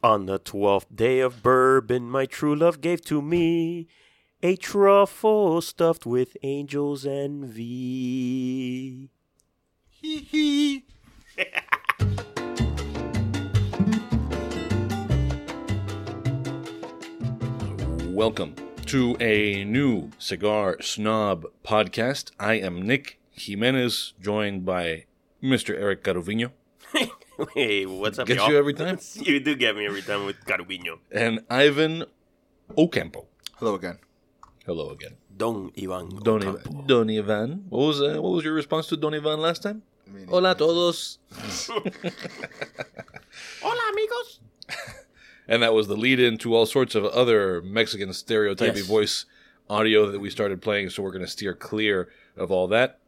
On the twelfth day of bourbon, my true love gave to me a truffle stuffed with angel's envy. Hee hee. Welcome to a new Cigar Snob podcast. I am Nick Jimenez, joined by Mr. Eric Carovino hey, what's up, Gets y'all? you every time? you do get me every time with Carubino. and Ivan Ocampo. Hello again. Hello again. Don Ivan. Don, Ivan. Don Ivan. What was uh, what was your response to Don Ivan last time? I mean, Hola todos. Hola, amigos. And that was the lead in to all sorts of other Mexican stereotypy Yes. voice audio that we started playing, so we're going to steer clear of all that.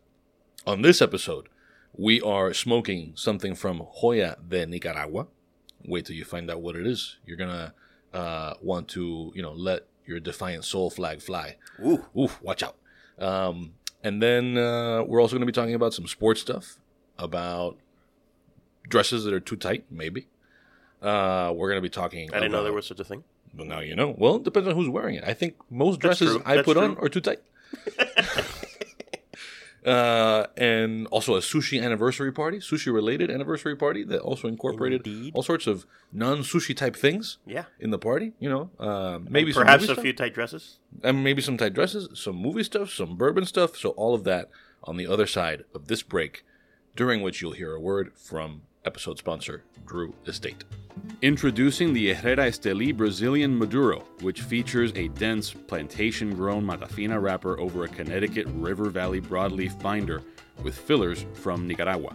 On this episode, we are smoking something from Joya de Nicaragua. Wait till you find out what it is. You're going to uh, want to, you know, let your defiant soul flag fly. Ooh. Oof, watch out. Um, and then uh, we're also going to be talking about some sports stuff, about dresses that are too tight, maybe. Uh, we're going to be talking. I didn't know there was such a thing. well, now you know. Well, it depends on who's wearing it. I think most dresses. I That's put on are too tight. uh, and also a sushi anniversary party, sushi related anniversary party that also incorporated Indeed. all sorts of non sushi type things Yeah. in the party. You know, uh, maybe some Perhaps a stuff, few tight dresses. and maybe some tight dresses, some movie stuff, some bourbon stuff. So all of that on the other side of this break, during which you'll hear a word from episode sponsor Drew Estate. Introducing the Herrera Esteli Brazilian Maduro, which features a dense plantation grown Matafina wrapper over a Connecticut River Valley broadleaf binder with fillers from Nicaragua.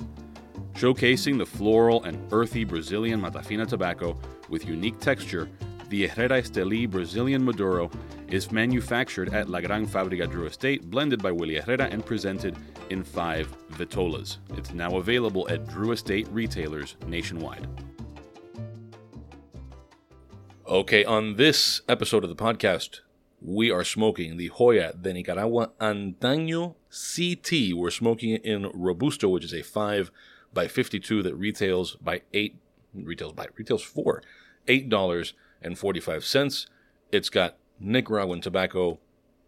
Showcasing the floral and earthy Brazilian Matafina tobacco with unique texture, the Herrera Esteli Brazilian Maduro is manufactured at La Gran Fábrica Drew Estate, blended by Willie Herrera, and presented in five vitolas. It's now available at Drew Estate retailers nationwide. Okay, on this episode of the podcast, we are smoking the Joya de Nicaragua Antaño CT. We're smoking it in Robusto, which is a 5 by 52 that retails by 8 retails by retails for $8.45. It's got Nicaraguan tobacco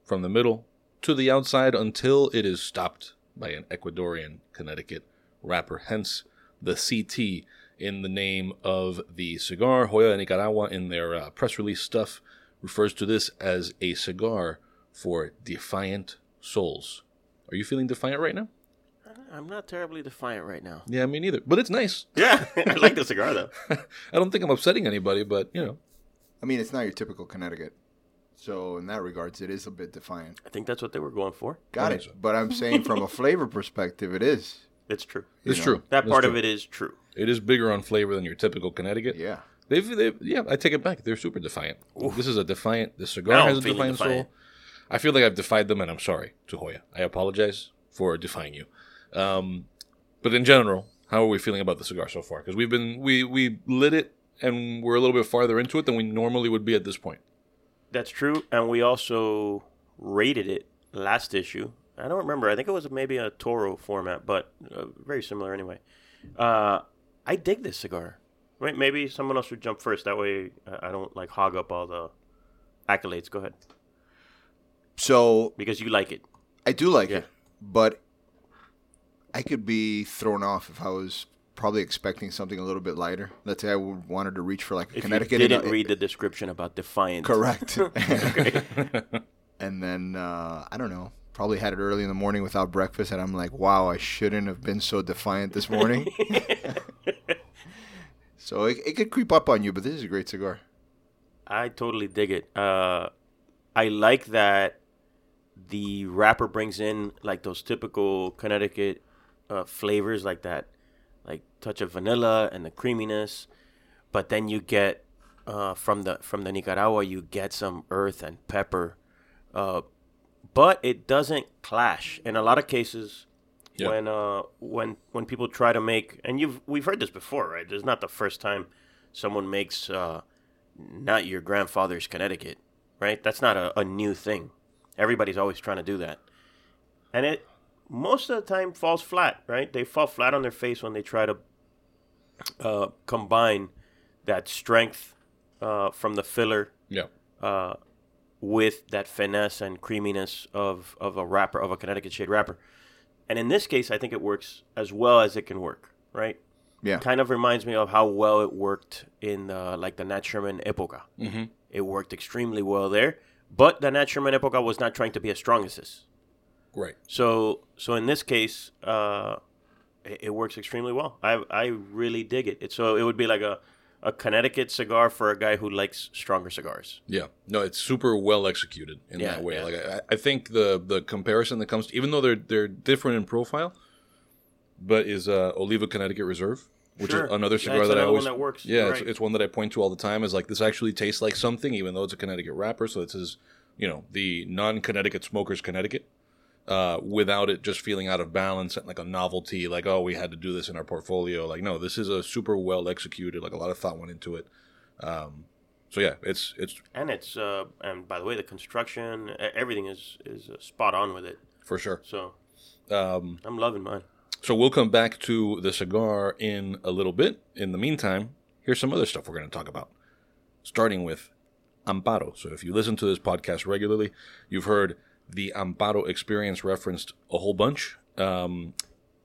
from the middle to the outside until it is stopped by an Ecuadorian Connecticut wrapper, hence the CT in the name of the cigar. Joya de Nicaragua, in their uh, press release stuff, refers to this as a cigar for defiant souls. Are you feeling defiant right now? I'm not terribly defiant right now. Yeah, me neither. But it's nice. Yeah, I like the cigar though. I don't think I'm upsetting anybody, but you know, I mean, it's not your typical Connecticut. So in that regards, it is a bit defiant. I think that's what they were going for. Got it. But I'm saying from a flavor perspective, it is. It's true. it's know, true. That It's part true. of it is true. It is bigger on flavor than your typical Connecticut. Yeah. They've, they've, yeah, I take it back. They're super defiant. This is a defiant. The cigar has a defiant, defiant. soul. I feel like I've defied them, and I'm sorry to Joya. I apologize for defying you. Um, but in general, how are we feeling about the cigar so far? Because we've been we we lit it, and we're a little bit farther into it than we normally would be at this point. That's true. And we also rated it last issue. I don't remember. I think it was maybe a Toro format, but uh, very similar anyway. Uh, I dig this cigar. Wait, maybe someone else should jump first. That way I I don't like hog up all the accolades. Go ahead. So Because you like it. I do like Yeah. it, but I could be thrown off if I was probably expecting something a little bit lighter. Let's say I wanted to reach for like a If Connecticut. you didn't read the description about Defiant. Correct. and then uh, I don't know. Probably had it early in the morning without breakfast, and I'm like, wow, I shouldn't have been so defiant this morning. so it, it could creep up on you, but this is a great cigar. I totally dig it. Uh, I like that the wrapper brings in like those typical Connecticut uh, flavors, like that, like touch of vanilla and the creaminess. But then you get uh, from the from the Nicaragua, you get some earth and pepper. Uh, but it doesn't clash. In a lot of cases, Yeah. when uh, when when people try to make, and you've we've heard this before, right? This is not the first time someone makes. Uh, not your grandfather's Connecticut, right? That's not a, a new thing. Everybody's always trying to do that. And it most of the time falls flat, right? They fall flat on their face when they try to uh, combine that strength uh, from the filler Yeah. uh, with that finesse and creaminess of, of a wrapper of a Connecticut shade wrapper. And in this case, I think it works as well as it can work. Right? Yeah. Kind of reminds me of how well it worked in like the Nat Sherman Epoca. Mm-hmm. It worked extremely well there, but the Nat Sherman Epoca was not trying to be as strong as this. Right. So so in this case, uh, it, it works extremely well. I I really dig it. it. So it would be like a a Connecticut cigar for a guy who likes stronger cigars. Yeah, no, it's super well executed in Yeah, that way. yeah. Like I, I think the the comparison that comes, even though they're they're different in profile, but is uh, Oliva Connecticut Reserve, which Sure. is another cigar that I always that works. Yeah, You're it's, it's one that I point to all the time. Is like this actually tastes like something, even though it's a Connecticut wrapper. So this is you know the non Connecticut smokers Connecticut. Uh, without it just feeling out of balance and like a novelty, like oh we had to do this in our portfolio. Like no, this is a super well executed. Like a lot of thought went into it. Um, so yeah, it's it's And it's uh, and by the way, the construction, everything is is uh, spot on with it. for sure. So Um, I'm loving mine. So we'll come back to the cigar in a little bit. In the meantime, here's some other stuff we're going to talk about. Starting with Amparo. So if you listen to this podcast regularly, you've heard the Amparo experience referenced a whole bunch. Um,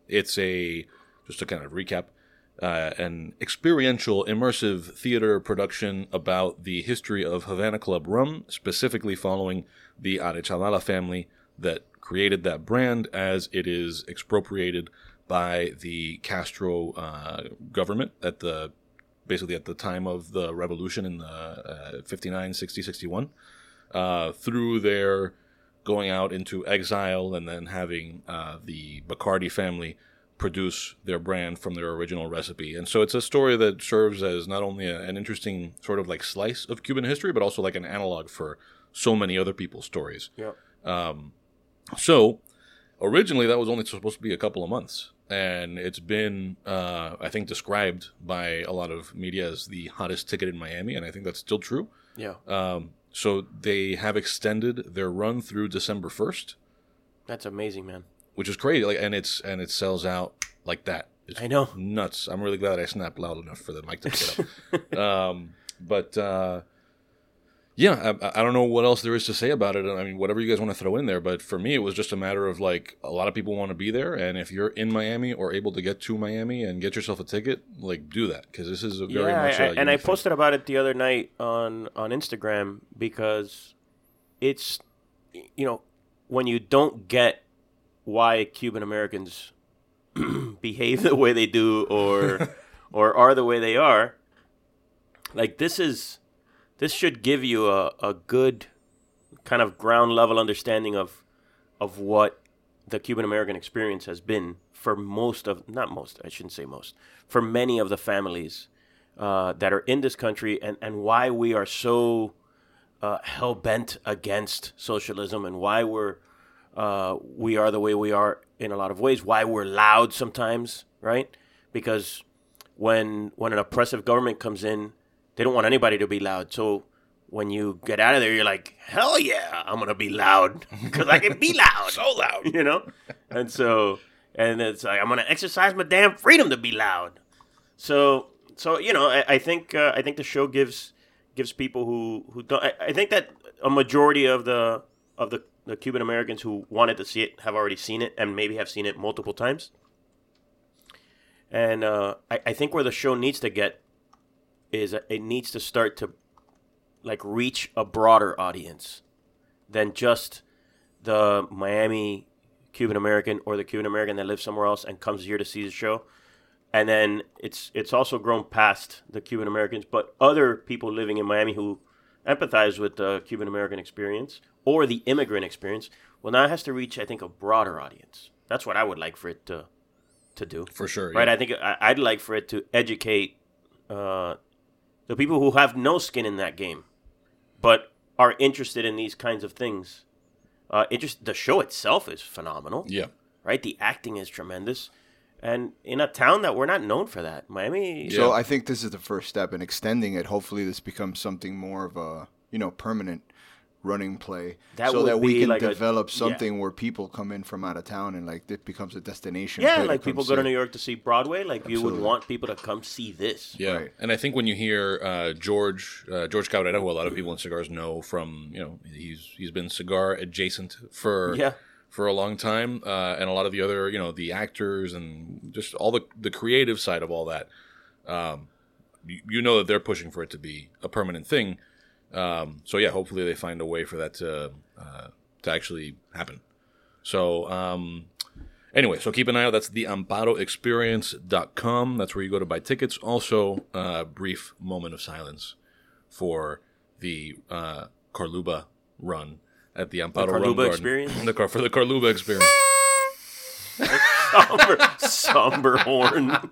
it's a, just to kind of recap, uh, an experiential, immersive theater production about the history of Havana Club rum, specifically following the Arechabala family that created that brand as it is expropriated by the Castro uh, government at the basically at the time of the revolution in the uh, 59, 60, 61, uh, through their going out into exile and then having uh, the Bacardi family produce their brand from their original recipe. And so it's a story that serves as not only a, an interesting sort of like slice of Cuban history, but also like an analog for so many other people's stories. Yeah. Um, so originally that was only supposed to be a couple of months. And it's been, uh, I think, described by a lot of media as the hottest ticket in Miami, and I think that's still true. Yeah. Um, so they have extended their run through December first, That's amazing, man. which is crazy. Like, and it's and it sells out like that. It's I know. nuts. I'm really glad I snapped loud enough for the mic to pick it up. um, but uh, yeah, I, I don't know what else there is to say about it. I mean, whatever you guys want to throw in there. But for me, it was just a matter of like a lot of people want to be there, and if you're in Miami or able to get to Miami and get yourself a ticket, like do that because this is a very yeah, much. I- and I unique thing. posted about it the other night on on Instagram because it's you know when you don't get why Cuban Americans behave the way they do or or are the way they are, like this is this should give you a, a good kind of ground level understanding of of what the Cuban American experience has been for most of not most I shouldn't say most for many of the families uh, that are in this country and and why we are so uh, hell bent against socialism and why we're uh, we are the way we are in a lot of ways. Why we're loud sometimes, right? Because when when an oppressive government comes in, they don't want anybody to be loud. So when you get out of there, you're like, hell yeah, I'm gonna be loud because I can be loud, so loud, you know. And so and it's like I'm gonna exercise my damn freedom to be loud. So so you know, I, I think uh, I think the show gives gives people who who don't. I, I think that a majority of the of the, the Cuban Americans who wanted to see it have already seen it and maybe have seen it multiple times. And uh, I, I think where the show needs to get is it needs to start to like reach a broader audience than just the Miami Cuban American or the Cuban American that lives somewhere else and comes here to see the show. And then it's it's also grown past the Cuban Americans, but other people living in Miami who empathize with the Cuban American experience or the immigrant experience. Well, now it has to reach, I think, a broader audience. That's what I would like for it to to do. for sure. Right? yeah. I think I, I'd like for it to educate uh, the people who have no skin in that game, but are interested in these kinds of things. Uh, it just the show itself is phenomenal, yeah. right? The acting is tremendous, and in a town that we're not known for that, Miami. Yeah. So I think this is the first step in extending it. Hopefully, this becomes something more of a you know permanent running play That so that we can like a- develop yeah. something where people come in from out of town and like it becomes a destination. Yeah, play like people go to. New York to see Broadway. Like you would want people to come see this. Yeah, Right. and I think when you hear uh, George uh, George Cabrera, who a lot of people in cigars know from, you know, he's he's been cigar adjacent for Yeah. for a long time, uh, and a lot of the other, you know, the actors and just all the the creative side of all that. Um, you, you know that they're pushing for it to be a permanent thing. Um, so yeah, hopefully they find a way for that to uh, to actually happen. So um, anyway, so keep an eye out. That's the amparoexperience.com. That's where you go to buy tickets. Also, uh, brief moment of silence for the uh, Carluba run at the Amparo Rum Carluba Garden. experience? The car for the Carluba experience. somber, somber horn.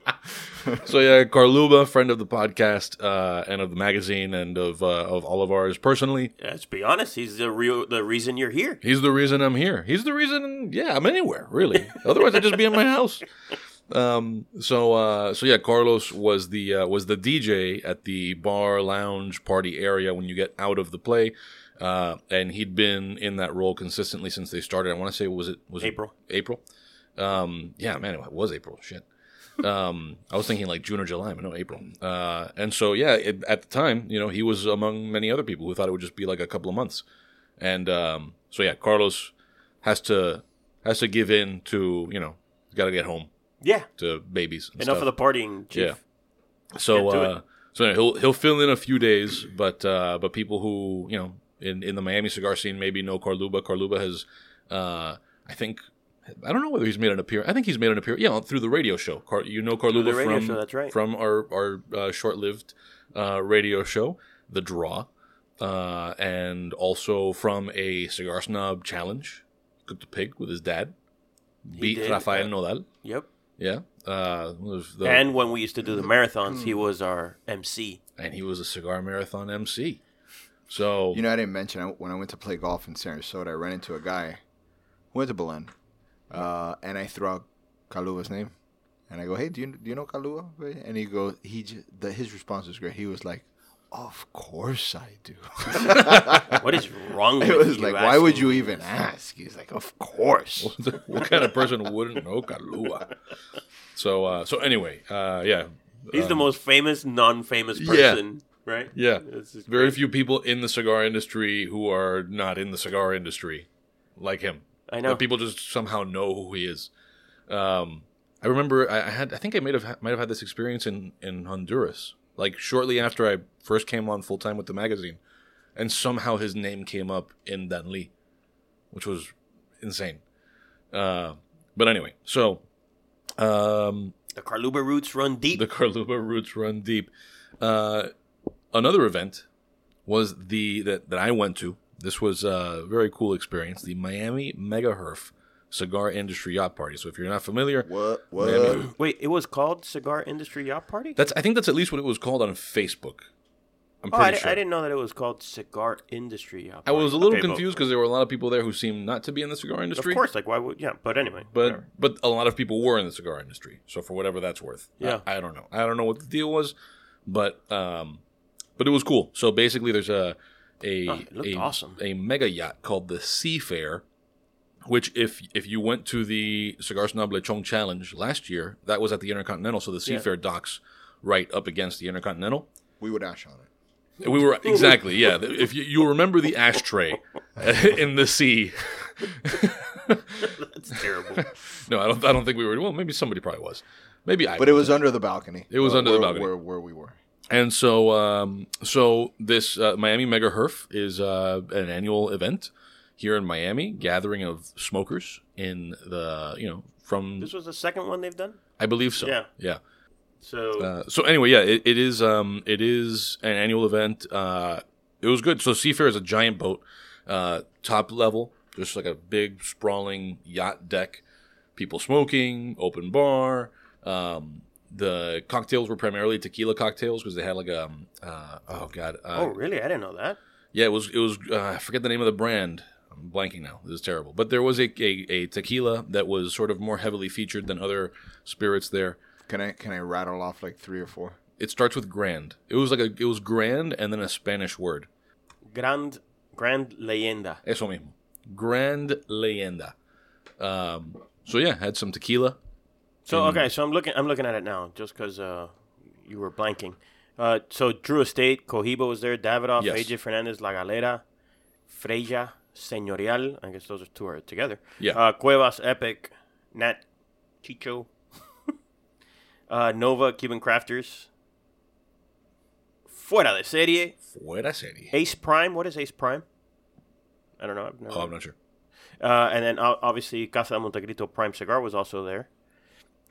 so yeah, Carluba, friend of the podcast uh, and of the magazine and of uh, of all of ours personally. Let's be honest. He's the real the reason you're here. He's the reason I'm here. He's the reason, yeah, I'm anywhere really. Otherwise, I'd just be in my house. Um, so, uh, so yeah, Carlos was the uh, was the DJ at the bar, lounge, party area when you get out of the play, uh, and he'd been in that role consistently since they started. I want to say was it was it April. Um, yeah, man, it was April. Shit. Um, I was thinking like June or July, but no, April. Uh, and so yeah, it, at the time, you know, he was among many other people who thought it would just be like a couple of months. And um, so yeah, Carlos has to has to give in to you know, got to get home Yeah. to babies. And Enough stuff. of the partying, chief. Yeah. So uh, so anyway, he'll he'll fill in a few days, but uh, but people who you know in in the Miami cigar scene maybe know Carluba. Carluba has, uh, I think. I don't know whether he's made an appearance. I think he's made an appearance. Yeah, through the radio show. Car- you know Carluba the radio from show, that's right. from our our uh, short-lived uh, radio show, The Draw, uh, and also from a cigar snob challenge, cooked a pig with his dad, beat did, Rafael uh, Nodal. Yep. Yeah, uh, was the, And when we used to do the marathons, he was our MC. and he was a cigar marathon MC. So You know, I didn't mention I, when I went to play golf in Sarasota, I ran into a guy who went to Belen, uh, and I throw out Kalua's name, and I go, "Hey, do you do you know Kalua?" And he goes, he just, the, his response was great. He was like, "Of course I do." What is wrong with it was you? like, "Why would you even this? ask?" He's like, "Of course." what kind of person wouldn't know Kalua? So uh, so anyway, uh, yeah, He's the most famous non-famous yeah. person, right? yeah. This is Very few people in the cigar industry who are not in the cigar industry like him. I know. But people just somehow know who he is. Um, I remember I, I had I think I might have might have had this experience in in Honduras, like shortly after I first came on full time with the magazine, and somehow his name came up in Danli, which was insane. Uh, but anyway, so um, The Carluba roots run deep. the Carluba roots run deep. Uh, another event was the that, that I went to. This was a very cool experience. The Miami Mega Herf Cigar Industry Yacht Party. So if you're not familiar, What? What? Miami- Wait, it was called Cigar Industry Yacht Party? that's I think that's at least what it was called on Facebook. I'm oh, pretty I, sure. I didn't know that it was called Cigar Industry Yacht Party. I was a little Okay, confused because there were a lot of people there who seemed not to be in the cigar industry. Of course, like why would? Yeah, but anyway. but whatever. but a lot of people were in the cigar industry. So for whatever that's worth, Yeah. I, I don't know. I don't know what the deal was, but um, but it was cool. So basically, there's a a Oh, a, awesome. a mega yacht called the Seafair, which if if you went to the Cigar Snob Lechon Challenge last year, that was at the Intercontinental. So the Yeah. Seafair docks right up against the Intercontinental. We would ash on it. We were exactly yeah. If you, you remember the ashtray in the sea, That's terrible. no, I don't. I don't think we were. Well, maybe somebody probably was. Maybe I. But it was under the balcony. It was uh, under the balcony. where where we were. And so, um, so this uh, Miami Mega Herf is uh, an annual event here in Miami, gathering of smokers in the you know from this was the second one they've done. I believe so. Yeah. yeah. So Uh, so anyway, yeah, it, it is um, it is an annual event. Uh, it was good. So Seafair is a giant boat, uh, top level, just like a big sprawling yacht deck. People smoking, open bar. Um, the cocktails were primarily tequila cocktails because they had like a um, uh, oh god uh, oh, really? I didn't know that. yeah, it was it was uh, I forget the name of the brand. I'm blanking now. This is terrible. But there was a, a, a tequila that was sort of more heavily featured than other spirits there. Can I can I rattle off like three or four? It starts with grand. It was like a it was grand and then a Spanish word. Grand Grand Leyenda. Eso mismo. Grand Leyenda. Um, so yeah, had some tequila. So okay, so I'm looking I'm looking at it now just because uh, you were blanking. Uh, so Drew Estate, Cohiba was there, Davidoff, Yes. AJ Fernandez, La Galera, Freya, Señorial. I guess those are two are together. Yeah. Uh, Cuevas, Epic, Nat, Chicho, uh, Nova, Cuban Crafters. Fuera de serie, Fuera serie. Ace Prime. What is Ace Prime? I don't know. Oh, I'm not sure. uh, and then obviously Casa de Montecristo Prime Cigar was also there.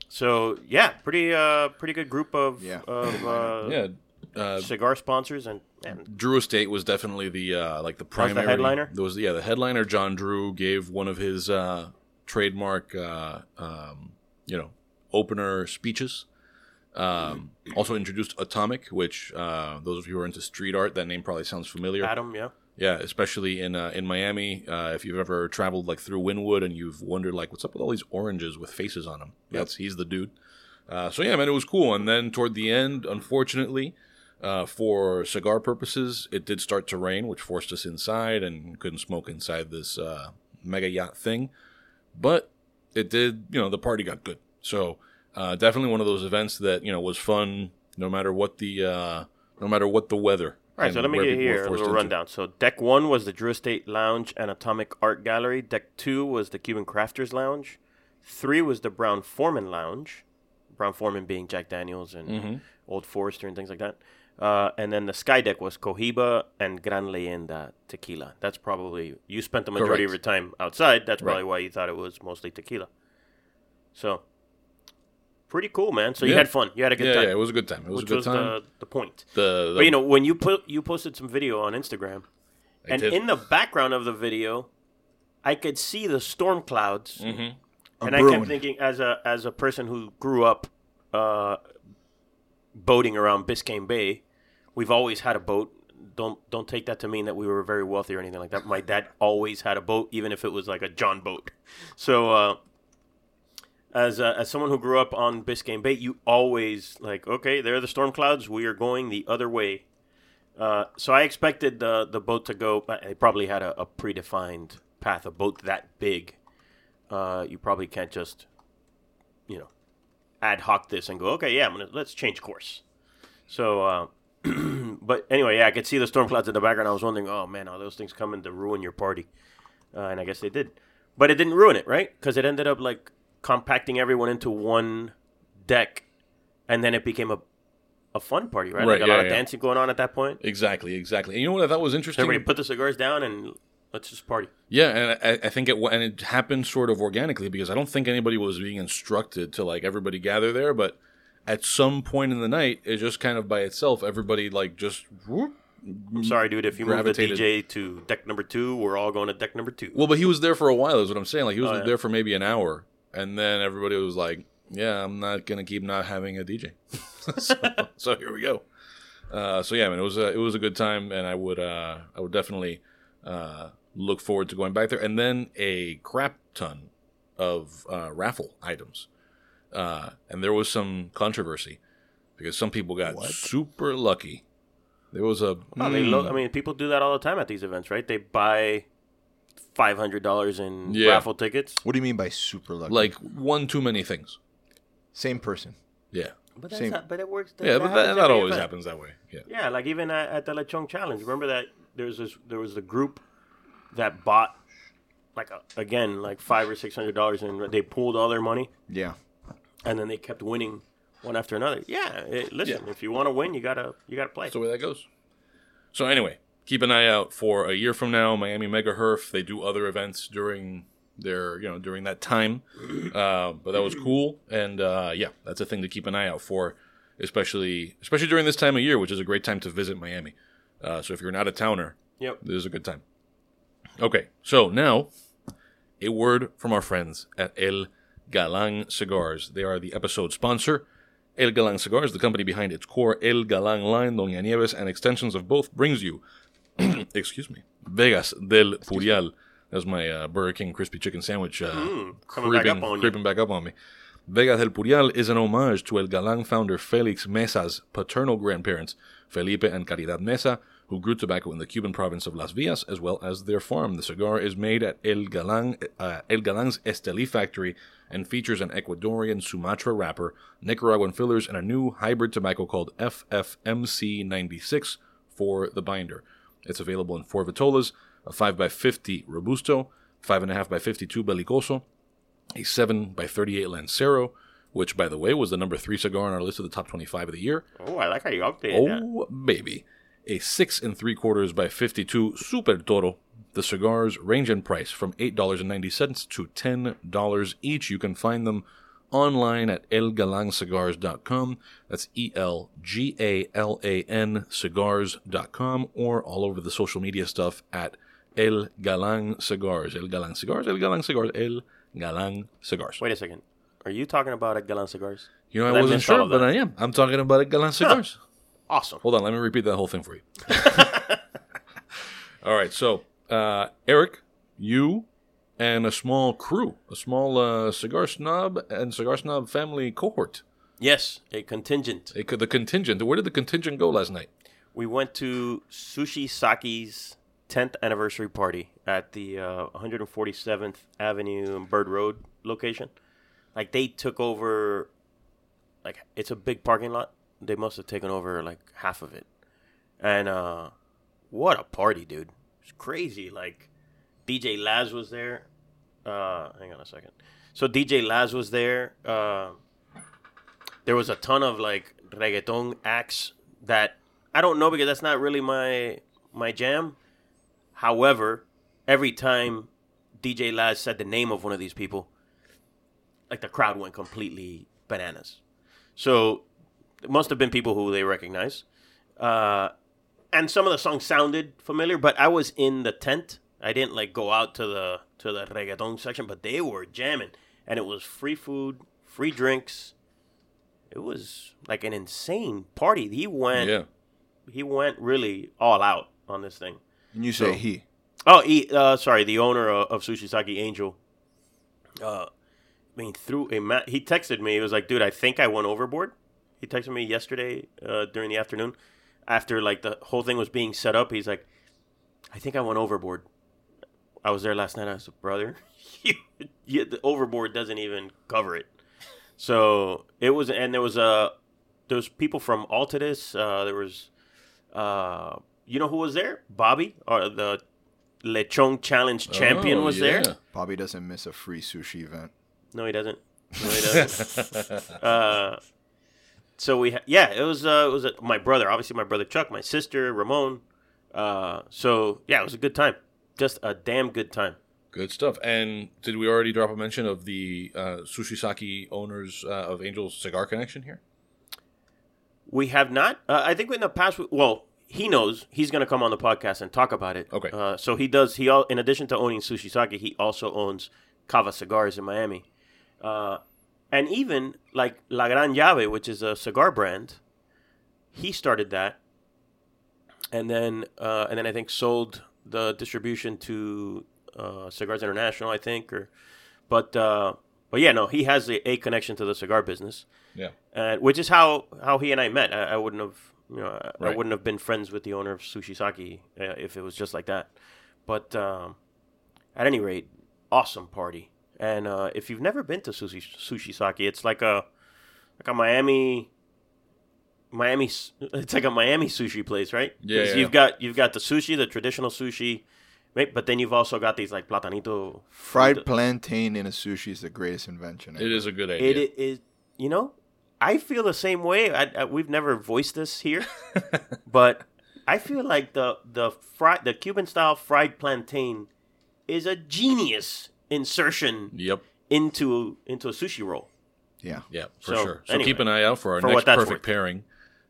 So yeah, pretty uh pretty good group of Yeah. of uh, Yeah. Uh, cigar sponsors and and Drew Estate was definitely the uh, like the was the primary headliner? There was yeah the headliner. John Drew gave one of his uh, trademark uh, um, you know opener speeches. Um, also introduced Atomik, which uh, those of you who are into street art, that name probably sounds familiar. Adam. Yeah, Yeah, especially in uh, in Miami. Uh, if you've ever traveled like through Wynwood and you've wondered like what's up with all these oranges with faces on them, that's he's the dude. Uh, so yeah, man, it was cool. And then toward the end, unfortunately, uh, for cigar purposes, it did start to rain, which forced us inside and couldn't smoke inside this uh, mega yacht thing. But it did, you know, the party got good. So uh, definitely one of those events that you know was fun, no matter what the uh, no matter what the weather. All right, so let me get here a little into. rundown. So deck one was the Drew Estate Lounge and Atomik Art Gallery. Deck two was the Cuban Crafters Lounge. Three was the Brown Forman Lounge. Brown Forman being Jack Daniels and Mm-hmm. Old Forester and things like that. Uh, and then the sky deck was Cohiba and Gran Leyenda tequila. That's probably you spent the majority of your time outside. That's probably Right. why you thought it was mostly tequila. So pretty cool, man. So you Yeah. had fun. You had a good yeah, time, yeah, it was a good time. It was which a good was time. the the point. the, the But you know, when you put you posted some video on Instagram, I and did. in the background of the video, I could see the storm clouds, Mhm. and I kept thinking, as a as a person who grew up uh, boating around Biscayne Bay, we've always had a boat. Don't don't take that to mean that we were very wealthy or anything like that. My dad always had a boat, even if it was like a John boat. So. Uh, as as someone who grew up on Biscayne Bay, you always like, okay, there are the storm clouds. We are going the other way. Uh, so I expected the the boat to go. They probably had a, a predefined path. A boat that big, uh, you probably can't just, you know, ad hoc this and go, okay, yeah, I'm gonna let's change course. So, uh, but anyway, yeah, I could see the storm clouds in the background. I was wondering, oh man, are those things coming to ruin your party? Uh, and I guess they did, but it didn't ruin it, right? Because it ended up like compacting everyone into one deck, and then it became a a fun party, right? Right, like a yeah, lot of yeah. dancing going on at that point. Exactly, exactly. And you know what I thought was interesting? Everybody put the cigars down and let's just party. yeah, and I, I think it and it happened sort of organically because I don't think anybody was being instructed to like everybody gather there, but at some point in the night, it just kind of by itself, everybody like just whoop. I'm sorry, dude. If you move the Gravitated. DJ to deck number two, we're all going to deck number two. well, but he was there for a while, is what I'm saying. Like he was Oh, yeah. there for maybe an hour, and then everybody was like, "Yeah, I'm not gonna keep not having a DJ." so, so here we go. Uh, so yeah, man, it was a it was a good time, and I would uh, I would definitely uh, look forward to going back there. And then a crap ton of uh, raffle items, uh, and there was some controversy because some people got super lucky. There was a they mm, lo- I mean, people do that all the time at these events, right? They buy five hundred dollars in Yeah. raffle tickets. What do you mean by super lucky? like one too many things. same person. Yeah, But that's Same. not, but it works. yeah, but that, that always happens that way. Yeah. Yeah, like even at, at the Lechon Challenge. Remember that there's this there was a group that bought like a, again like five or six hundred dollars and they pooled all their money Yeah. and then they kept winning one after another. Yeah, it, listen, if you want to win, you gotta you gotta play. That's the way that goes. So anyway, keep an eye out for a year from now, Miami Mega Herf. They do other events during their, you know, during that time. Uh, but that was cool, and uh, yeah, that's a thing to keep an eye out for, especially especially during this time of year, which is a great time to visit Miami. Uh, so if you're not a towner, Yep. this is a good time. Okay, so now a word from our friends at El Galan Cigars. They are the episode sponsor. El Galan Cigars, the company behind its core El Galan line, Doña Nieves, and extensions of both, brings you, excuse me, Vegas del Purial. That's my uh, Burger King crispy chicken sandwich uh, Mm, back creeping, up on you. creeping back up on me. Vegas del Purial is an homage to El Galan founder Felix Mesa's paternal grandparents, Felipe and Caridad Mesa, who grew tobacco in the Cuban province of Las Villas, as well as their farm. The cigar is made at El Galan, uh, El Galan's Esteli factory and features an Ecuadorian Sumatra wrapper, Nicaraguan fillers, and a new hybrid tobacco called FFMC96 for the binder. It's available in four vitolas, a 5x50 Robusto, 5.5x52 Belicoso, a 7x38 Lancero, which, by the way, was the number three cigar on our list of the top 25 of the year. Oh, I like how you updated oh, that. Oh, baby. A 6 and 3 quarters by 52 Super Toro. The cigars range in price from $8.90 to $10 each. You can find them online at elgalancigars.com. That's E L G A L A N cigars.com or all over the social media stuff at El Galan Cigars. El Galan Cigars, El Galan Cigars, El Galan Cigars. Wait a second. Are you talking about a Galan cigars? You know, I wasn't sure, but. I am. I'm talking about El Galan Cigars. Awesome. Hold on, let me repeat that whole thing for you. All right, so uh, Eric, you and a small crew, a small uh, cigar snob and cigar snob family cohort. Yes, a contingent. Could, the contingent. Where did the contingent go last night? We went to Sushi Sake's 10th anniversary party at the uh, 147th Avenue and Bird Road location. Like they took over, like it's a big parking lot. They must have taken over like half of it. And uh, what a party, dude! It's crazy. Like DJ Laz was there. Uh, hang on a second. So DJ Laz was there. Uh, there was a ton of like reggaeton acts that I don't know because that's not really my my jam. However, every time DJ Laz said the name of one of these people, like the crowd went completely bananas. So it must have been people who they recognize. Uh, and some of the songs sounded familiar, but I was in the tent. I didn't like go out to the to the reggaeton section, but they were jamming, and it was free food, free drinks. It was like an insane party. He went yeah, he went really all out on this thing. And you say So- he. Oh, he, uh, sorry, the owner of, of Sushi Sake Angel. Uh, I mean, through a ma- he texted me. He was like, "Dude, I think I went overboard." He texted me yesterday uh, during the afternoon, after like the whole thing was being set up. He's like, "I think I went overboard." I was there last night. I was like, "Brother, you, you, the overboard doesn't even cover it." So it was, and there was a there was people from Altadis. Uh, there was, uh, you know who was there? Bobby, or the Lechon Challenge champion Oh, was yeah. there. Bobby doesn't miss a free sushi event. No, he doesn't. No, he doesn't. uh, so we, ha- yeah, it was, uh, it was uh my brother, obviously my brother Chuck, my sister Ramon. Uh, so yeah, it was a good time, just a damn good time. Good stuff. And did we already drop a mention of the uh, Sushi Sake owners uh, of Angel's Cigar Connection here? We have not. Uh, I think in the past, we- well, he knows he's going to come on the podcast and talk about it. Okay. Uh, so he does. He all, in addition to owning Sushi Sake, he also owns Cava Cigars in Miami, uh, and even like La Gran Llave, which is a cigar brand. He started that, and then uh, and then I think sold the distribution to uh, Cigars International, I think, or but uh, but yeah, no, he has a, a connection to the cigar business Yeah. and which is how how he and I met. I, I wouldn't have you know I, I wouldn't have been friends with the owner of Sushi Sake uh, if it was just like that. But um, at any rate, awesome party. And uh, if you've never been to Sushi Sushi Sake, it's like a like a Miami. Miami, it's like a Miami sushi place, right? Yeah, 'Cause yeah, You've got you've got the sushi, the traditional sushi, right? But then you've also got these like platanito Fried frito- plantain in a sushi is the greatest invention. It is a good idea. It you know, I feel the same way. I, I, we've never voiced this here, but I feel like the the fried the Cuban style fried plantain is a genius insertion Yep. into into a sushi roll. Yeah. Yeah, for So, sure. So anyway, keep an eye out for our for next perfect worth. pairing.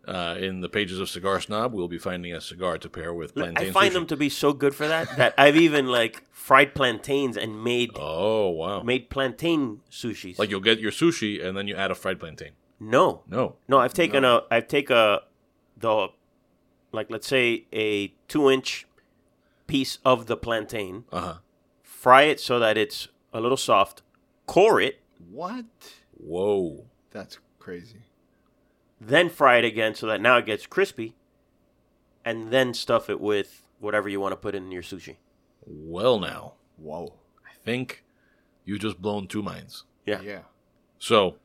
Uh, in the pages of Cigar Snob, we'll be finding a cigar to pair with plantain I find sushi. them to be so good for that that I've even like fried plantains and made Oh wow! made plantain sushis. Like you'll get your sushi and then you add a fried plantain. no, No. No, I've taken a I've taken a the like let's say a two inch piece of the plantain, Uh huh. fry it so that it's a little soft, core it, What? Whoa. That's crazy. Then fry it again so that now it gets crispy. and then stuff it with whatever you want to put in your sushi. Well, now Whoa. I think you just blown two minds. Yeah. Yeah. So,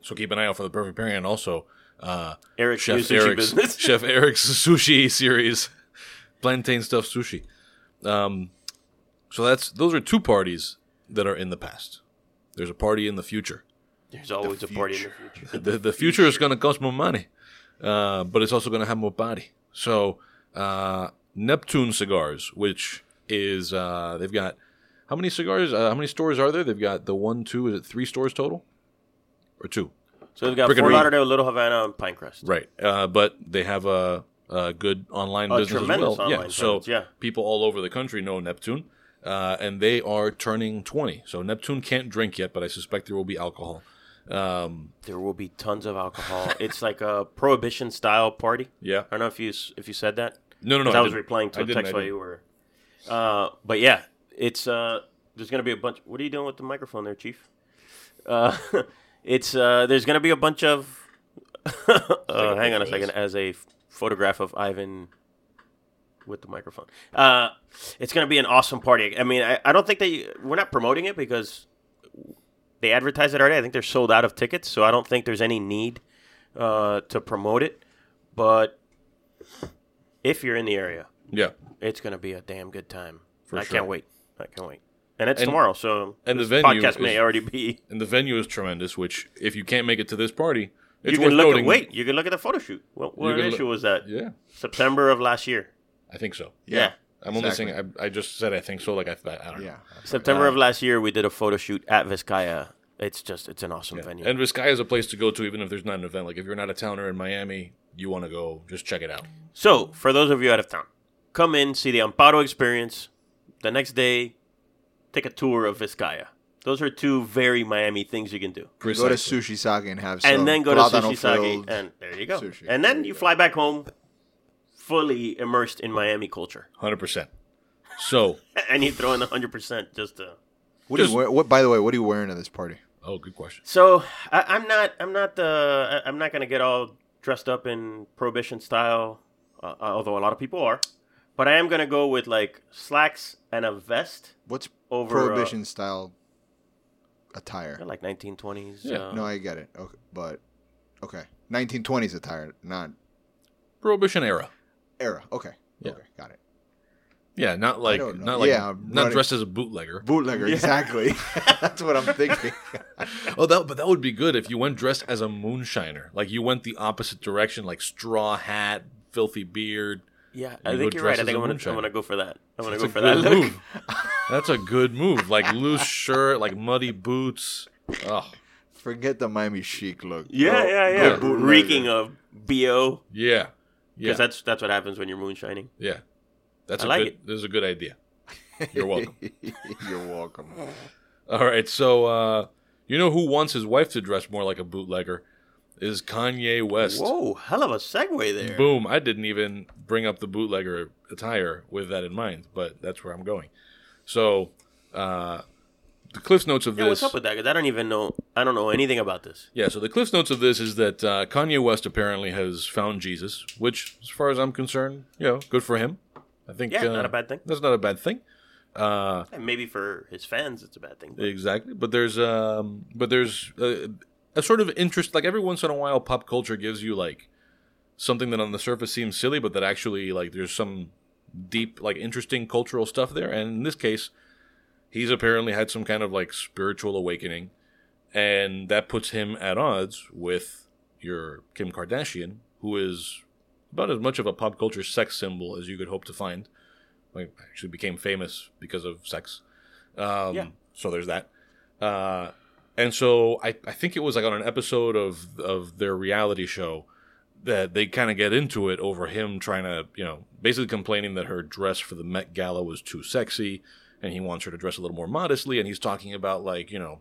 so keep an eye out for the perfect pairing, and also uh, Eric's Chef Eric's business. Chef Eric's sushi series, plantain stuffed sushi. Um, so that's those are two parties that are in the past. There's a party in the future. There's always a party in the future. the the future is going to cost more money, uh, but it's also going to have more body. So uh, Neptune cigars, which is uh, they've got how many cigars? Uh, how many stores are there? They've got the one, two, is it three stores total, or two? So we've got Brick Fort Lauderdale, Little Havana, and Pinecrest. Right, uh, but they have a, a good online A business as tremendous well. yeah, online so yeah. people all over the country know Neptune, uh, and they are turning twenty. So Neptune can't drink yet, but I suspect there will be alcohol. Um, There will be tons of alcohol. it's like a prohibition style party. yeah, I don't know if you if you said that. no, no, no. I, was didn't. replying to I a text I while you were. Uh, but yeah, it's uh, there's gonna be a bunch. What are you doing with the microphone there, Chief? Uh, it's uh, there's gonna be a bunch of. uh, hang on a second. As a photograph of Ivan with the microphone. Uh, it's gonna be an awesome party. I mean, I, I don't think they we're not promoting it because they advertise it already. I think they're sold out of tickets, so I don't think there's any need uh, to promote it. But if you're in the area, Yeah, it's gonna be a damn good time. For I sure. can't wait. I can't wait. And it's And- tomorrow, so and the venue podcast may already be. and the venue is tremendous. Which, if you can't make it to this party, it's you worth can look noting. at wait. You can look at the photo shoot. What, what issue look- was that? Yeah, September of last year. I think so. Yeah, I'm only saying. I, I just said I think so. Like I, I don't know. Yeah. September uh, of last year. We did a photo shoot at Vizcaya. It's just it's an awesome Yeah. venue. And Vizcaya is a place to go to, even if there's not an event. Like if you're not a towner in Miami, you want to go, just check it out. so for those of you out of town, come in see the Amparo experience. The next day, take a tour of Vizcaya. Those are two very Miami things you can do. Go to Sushi Sake and have some and then go to Sushi Sake, and there you go. sushi. And then you you fly back home, fully immersed in Miami culture, Hundred percent. So, and you throw in the hundred percent just to. What, do Just- you wear, what? By the way, what are you wearing at this party? oh, good question. So I, I'm not. I'm not the. I- I'm not gonna get all dressed up in prohibition style, uh, although a lot of people are. But I am gonna go with like slacks and a vest What's over uh, prohibition style attire? like 1920s. Yeah. uh, no, I get it. Okay, but okay, 1920s attire, not Prohibition era. Era. Okay, Yeah. okay, got it. Yeah, not like don't like Yeah, not running- dressed as a bootlegger. Bootlegger, exactly. That's what I'm thinking. Oh, that but that would be good if you went dressed as a moonshiner. Like you went the opposite direction, like straw hat, filthy beard. Yeah, I think go you're right. I think a I'm gonna, moonshiner. I'm gonna go for that. I'm gonna That's go for that look. move. That's a good move. Like loose shirt, like muddy boots. Oh, Forget the Miami chic look. Yeah, Go- yeah, yeah. Reeking of bo, yeah, yeah, because that's that's what happens when you're moonshining. yeah. That's I a like good. it. This is a good idea. You're welcome. You're welcome. All right, so uh, you know who wants his wife to dress more like a bootlegger? Is Kanye West. Whoa, hell of a segue there. Boom! I didn't even bring up the bootlegger attire with that in mind, but that's where I'm going. So, uh, the cliff notes of Yeah, this. what's up with that? Because I don't even know. I don't know anything about this. Yeah, so the cliff notes of this is that uh, Kanye West apparently has found Jesus, which, as far as I'm concerned, you know, good for him. I think Yeah, uh, not a bad thing. That's not a bad thing. Uh, And maybe for his fans, it's a bad thing. but- exactly, but there's um, but there's uh, a sort of interest. Like every once in a while, pop culture gives you like something that on the surface seems silly, but that actually like there's some deep, like interesting cultural stuff there. And in this case, he's apparently had some kind of like spiritual awakening, and that puts him at odds with your Kim Kardashian, who is about as much of a pop culture sex symbol as you could hope to find. Like, actually became famous because of sex. Um, Yeah. So there's that. Uh, and so I, I think it was like on an episode of of their reality show that they kind of get into it over him trying to, you know, basically complaining that her dress for the Met Gala was too sexy and he wants her to dress a little more modestly. And he's talking about, like, you know,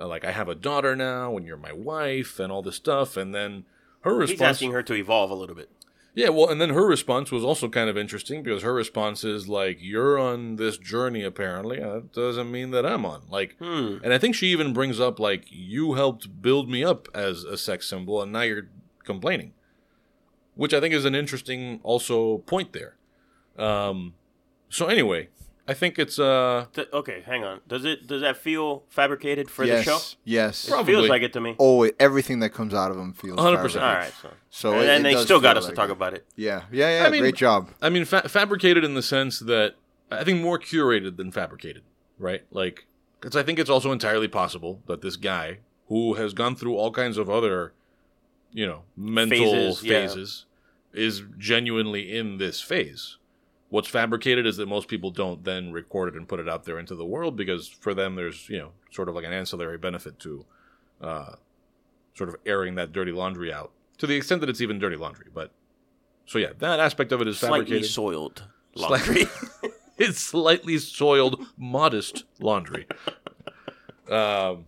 uh, like, I have a daughter now and you're my wife and all this stuff. And then her He's response. asking her to evolve a little bit. Yeah, well, and then her response was also kind of interesting because her response is like, "You're on this journey, apparently. That doesn't mean that I'm on." Like, Hmm. and I think she even brings up like, "You helped build me up as a sex symbol, and now you're complaining." which I think is an interesting also point there. Um, so anyway, I think it's uh Th- okay, hang on. Does it does that feel fabricated for yes, the show? yes. It Probably. feels like it to me. Oh, it- everything that comes out of them feels 100%. All right, so So and it- then it they still got feel us to talk it. about it. Yeah, yeah, yeah. I mean- great job. I mean, fa- fabricated in the sense that I think more curated than fabricated, right? Like, because I think it's also entirely possible that this guy who has gone through all kinds of other, you know, mental Phases, phases, yeah. is genuinely in this phase. What's fabricated is that most people don't then record it and put it out there into the world because for them there's you know sort of like an ancillary benefit to, uh, sort of airing that dirty laundry out to the extent that it's even dirty laundry. But so yeah, that aspect of it is Slightly fabricated. soiled Slightly- laundry. it's slightly soiled, modest laundry. Um,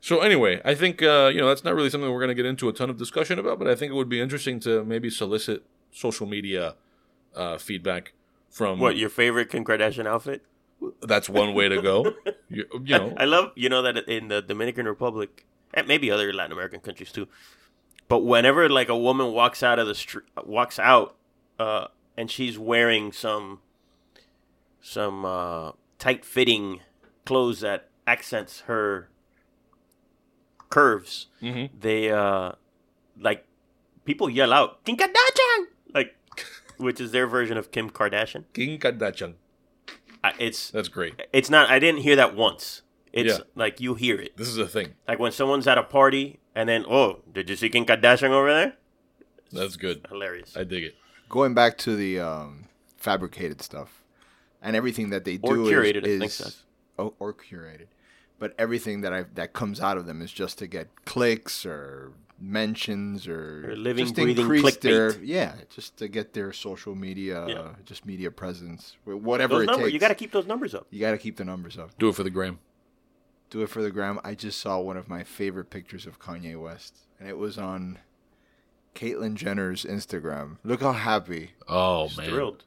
so anyway, I think uh, you know that's not really something we're going to get into a ton of discussion about, but I think it would be interesting to maybe solicit social media uh, feedback from what your favorite Kim Kardashian outfit? That's one way to go. you, you know, I love you know that in the Dominican Republic and maybe other Latin American countries too. But whenever like a woman walks out of the street, walks out, uh, and she's wearing some some uh, tight fitting clothes that accents her curves, Mhm. they uh, like people yell out Kim Kardashian, like which is their version of Kim Kardashian. Kim Kardashian. I- It's That's great. it's not. I didn't hear that once. It's Yeah. like you hear it. This is a thing. Like when someone's at a party and then, oh, did you see Kim Kardashian over there? That's good. Hilarious. I dig it. Going back to the um, fabricated stuff and everything that they Or do curated, is, think is so. oh, or curated, but everything that I that comes out of them is just to get clicks or mentions or Or living, just breathing increase their clickbait. yeah, just to get their social media, Yeah. just media presence, whatever Those it numbers, takes. you got to keep those numbers up. you got to keep the numbers up. Do it for the gram. Do it for the gram. I just saw one of my favorite pictures of Kanye West, and it was on Caitlyn Jenner's Instagram. Look how happy Oh Just man. Thrilled.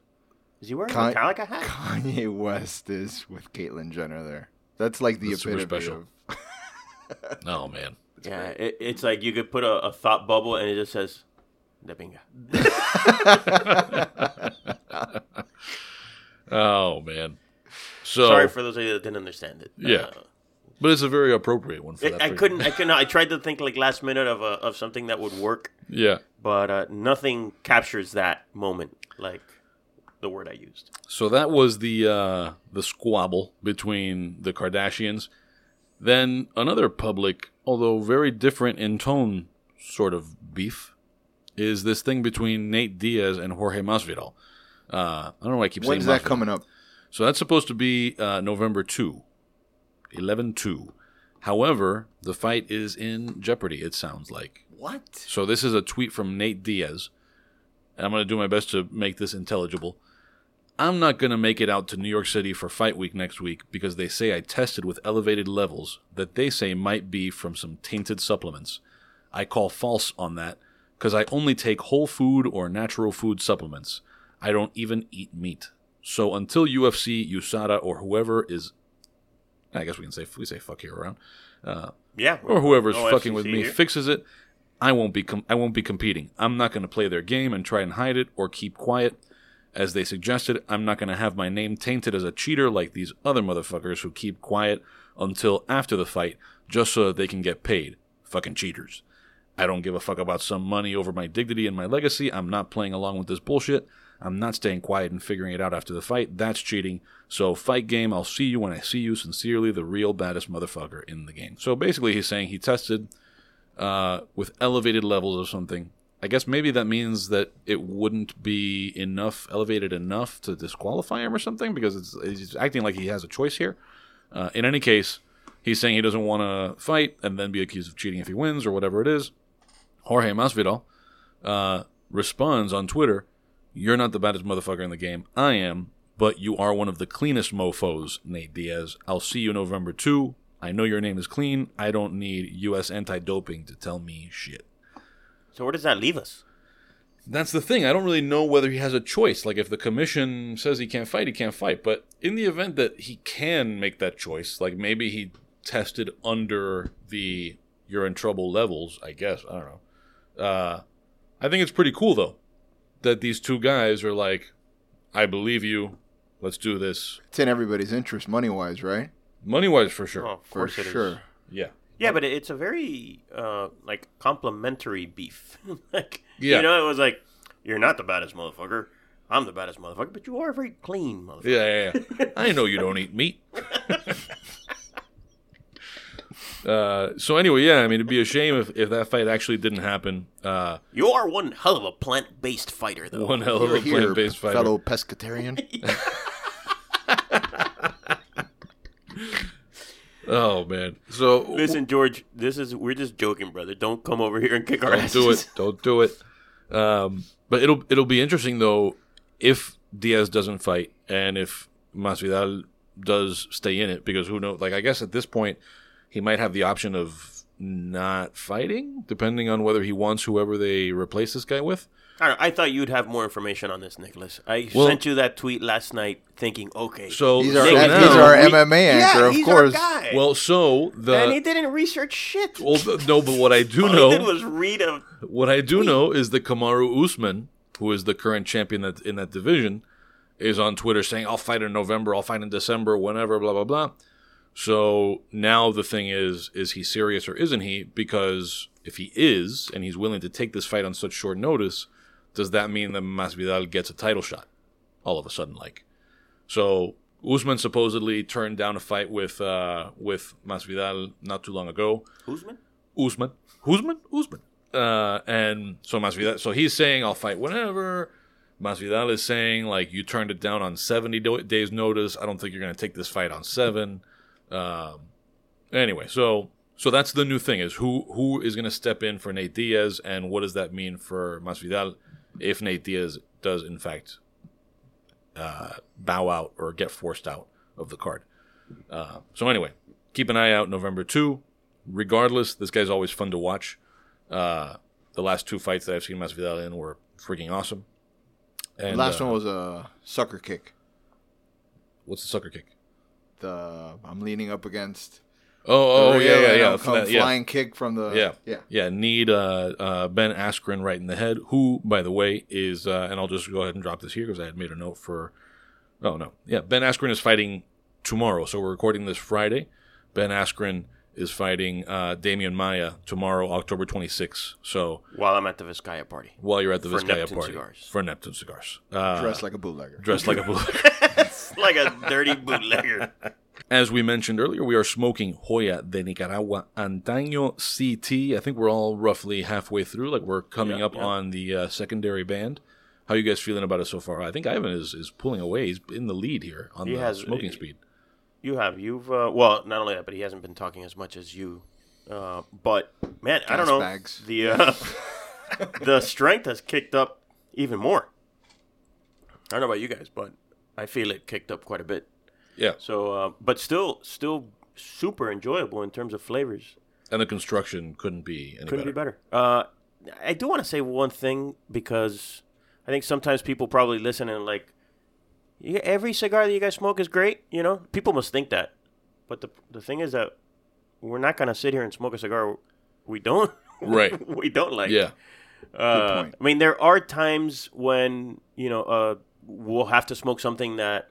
Is he wearing Con- a Metallica hat? Kanye West is with Caitlyn Jenner there. That's like the That's super epitome special. of. Oh man. Yeah, it, it's like you could put a, a thought bubble and it just says, De pinga. Oh man. So Sorry for those of you that didn't understand it. Yeah. Uh, but it's a very appropriate one for I, that. I picture. couldn't. I couldn't. I tried to think like last minute of a, of something that would work, Yeah. but uh, nothing captures that moment like the word I used. So that was the uh, the squabble between the Kardashians. Then another public, although very different in tone, sort of beef, is this thing between Nate Diaz and Jorge Masvidal. Uh, I don't know why I keep When's saying that Masvidal. coming up? So that's supposed to be uh, November 2, 11 2. However, the fight is in jeopardy, it sounds like. What? So this is a tweet from Nate Diaz. And I'm going to do my best to make this intelligible. I'm not going to make it out to New York City for fight week next week because they say I tested with elevated levels that they say might be from some tainted supplements. I call false on that because I only take whole food or natural food supplements. I don't even eat meat. So until UFC, USADA, or whoever is, I guess we can say we say fuck here around, uh, Yeah, or whoever's no fucking FCC with me here. fixes it, I won't be com- I won't be competing. I'm not going to play their game and try and hide it or keep quiet. As they suggested, I'm not going to have my name tainted as a cheater like these other motherfuckers who keep quiet until after the fight just so that they can get paid. Fucking cheaters. I don't give a fuck about some money over my dignity and my legacy. I'm not playing along with this bullshit. I'm not staying quiet and figuring it out after the fight. That's cheating. So, fight game, I'll see you when I see you. Sincerely, the real baddest motherfucker in the game. So, basically, he's saying he tested uh, with elevated levels of something. I guess maybe that means that it wouldn't be enough, elevated enough to disqualify him or something because it's, he's acting like he has a choice here. Uh, in any case, he's saying he doesn't want to fight and then be accused of cheating if he wins or whatever it is. Jorge Masvidal uh, responds on Twitter, "You're not the baddest motherfucker in the game. I am, but you are one of the cleanest mofo's, Nate Diaz. I'll see you November 2. I know your name is clean. I don't need U.S. anti-doping to tell me shit." So where does that leave us? That's the thing. I don't really know whether he has a choice. Like, if the commission says he can't fight, he can't fight. But in the event that he can make that choice, like maybe he tested under the you're in trouble levels, I guess. I don't know. Uh, I think it's pretty cool, though. that these two guys are like, I believe you. Let's do this. It's in everybody's interest, money wise, right? Money wise, for sure. Oh, of For course it is. sure. Yeah. Yeah, but it's a very uh, like complimentary beef. like Yeah. you know, it was like you're not the baddest motherfucker. I'm the baddest motherfucker, but you are a very clean, motherfucker. Yeah, yeah, yeah. I know you don't eat meat. uh, so anyway, yeah, I mean, it'd be a shame if, if that fight actually didn't happen. Uh, You are one hell of a plant-based fighter, though. one hell of You're a here, plant-based fighter. fellow pescatarian. Oh man. So Listen, George, this is we're just joking, brother. Don't come over here and kick our don't asses. do it. Don't do it. Um, but it'll it'll be interesting though if Diaz doesn't fight and if Masvidal does stay in it because who knows? Like I guess at this point he might have the option of not fighting depending on whether he wants whoever they replace this guy with. I, don't know, I thought you'd have more information on this, Nicholas. I Well- sent you that tweet last night, thinking, okay, So He's so our, Nick, he's our we- MMA anchor, yeah, of he's course. Our guy. well, so the and he didn't research shit. well, th- no, but what I do All know he did was read a. What I do know is that Kamaru Usman, who is the current champion that, in that division, is on Twitter saying, I'll fight in November, I'll fight in December, whenever, blah, blah, blah. So now the thing is, is he serious or isn't he? Because if he is, and he's willing to take this fight on such short notice, does that mean that Masvidal gets a title shot all of a sudden? Like, so Usman supposedly turned down a fight with uh, with Masvidal not too long ago. Usman? Usman. Usman? Usman. Uh, and so Masvidal, so he's saying, I'll fight whenever. Masvidal is saying, like, you turned it down on 70 do- days' notice. I don't think you're going to take this fight on seven. Um, anyway, so so that's the new thing is who who is going to step in for Nate Diaz and what does that mean for Masvidal if Nate Diaz does, in fact, uh, bow out or get forced out of the card. Uh, so anyway, keep an eye out November 2 regardless, this guy's always fun to watch. Uh, the last two fights that I've seen Masvidal in were freaking awesome. And, The last uh, one was a sucker kick. what's the sucker kick? The I'm leaning up against. Oh, oh, the yeah, yeah, yeah, I'll for come that, yeah, flying kick from the. yeah, yeah. yeah. Need uh, uh, Ben Askren right in the head, who, by the way, is uh, and I'll just go ahead and drop this here because I had made a note for. Oh no, yeah, Ben Askren is fighting tomorrow, so we're recording this Friday. Ben Askren is fighting uh, Demian Maia tomorrow, October 26th. So While I'm at the Vizcaya party. while you're at the For Vizcaya Neptune party Cigars. for Neptune cigars, uh, Dressed like a bootlegger. dressed like a bootlegger. It's like a dirty bootlegger. As we mentioned earlier, we are smoking Joya de Nicaragua Antaño CT. I think we're all roughly halfway through. Like we're coming Yeah, up yeah. on the uh, secondary band. How you guys feeling about it so far? I think Ivan is, is pulling away. He's in the lead here on He the has- smoking speed. You have. You've, uh, well, not only that, but he hasn't been talking as much as you. Uh, but, man, I don't know. bags. The, uh, the strength has kicked up even more. I don't know about you guys, but I feel it kicked up quite a bit. Yeah, So, uh, but still, still super enjoyable in terms of flavors. and the construction couldn't be any Couldn't better. be better. Uh, I do want to say one thing because I think sometimes people probably listen and like, yeah, every cigar that you guys smoke is great. You know, people must think that, but the the thing is that we're not gonna sit here and smoke a cigar we don't Right. we don't like. Yeah, Uh, point. I mean, there are times when you know uh, we'll have to smoke something that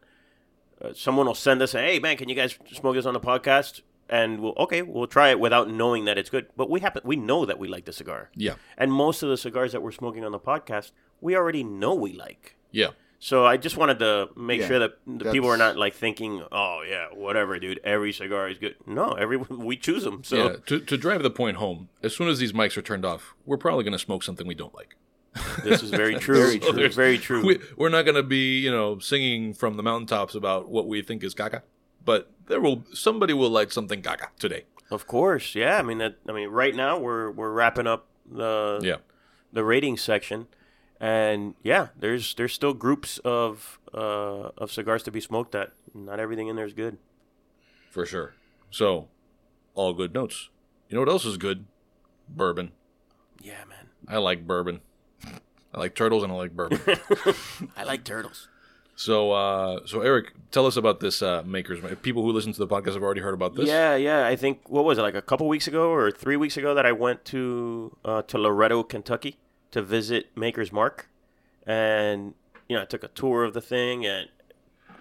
uh, someone will send us. Hey, man, can you guys smoke this on the podcast? And we'll okay, we'll try it without knowing that it's good. But we happen we know that we like the cigar, yeah, and most of the cigars that we're smoking on the podcast, we already know we like. yeah. So I just wanted to make Yeah, sure that the people are not like thinking, "Oh yeah, whatever, dude. Every cigar is good." No, every we choose them. So yeah. To, to drive the point home, as soon as these mics are turned off, we're probably going to smoke something we don't like. This is very true. Very very true. true. Very true. we, we're not going to be, you know, singing from the mountaintops about what we think is gaga, but there will somebody will like something gaga today. Of course, yeah. I mean, that, I mean, right now we're we're wrapping up the Yeah, the rating section, and yeah, there's there's still groups of uh, of cigars to be smoked. That not everything in there is good. for sure. So, all good notes. You know what else is good? Bourbon. Yeah, man. I like bourbon. I like turtles and I like bourbon. I like turtles. so, uh, so Eric, tell us about this uh, Makers. People who listen to the podcast have already heard about this. Yeah, yeah. I think what was it like a couple weeks ago or three weeks ago that I went to uh, to Loretto, Kentucky, to visit Maker's Mark, and you know I took a tour of the thing and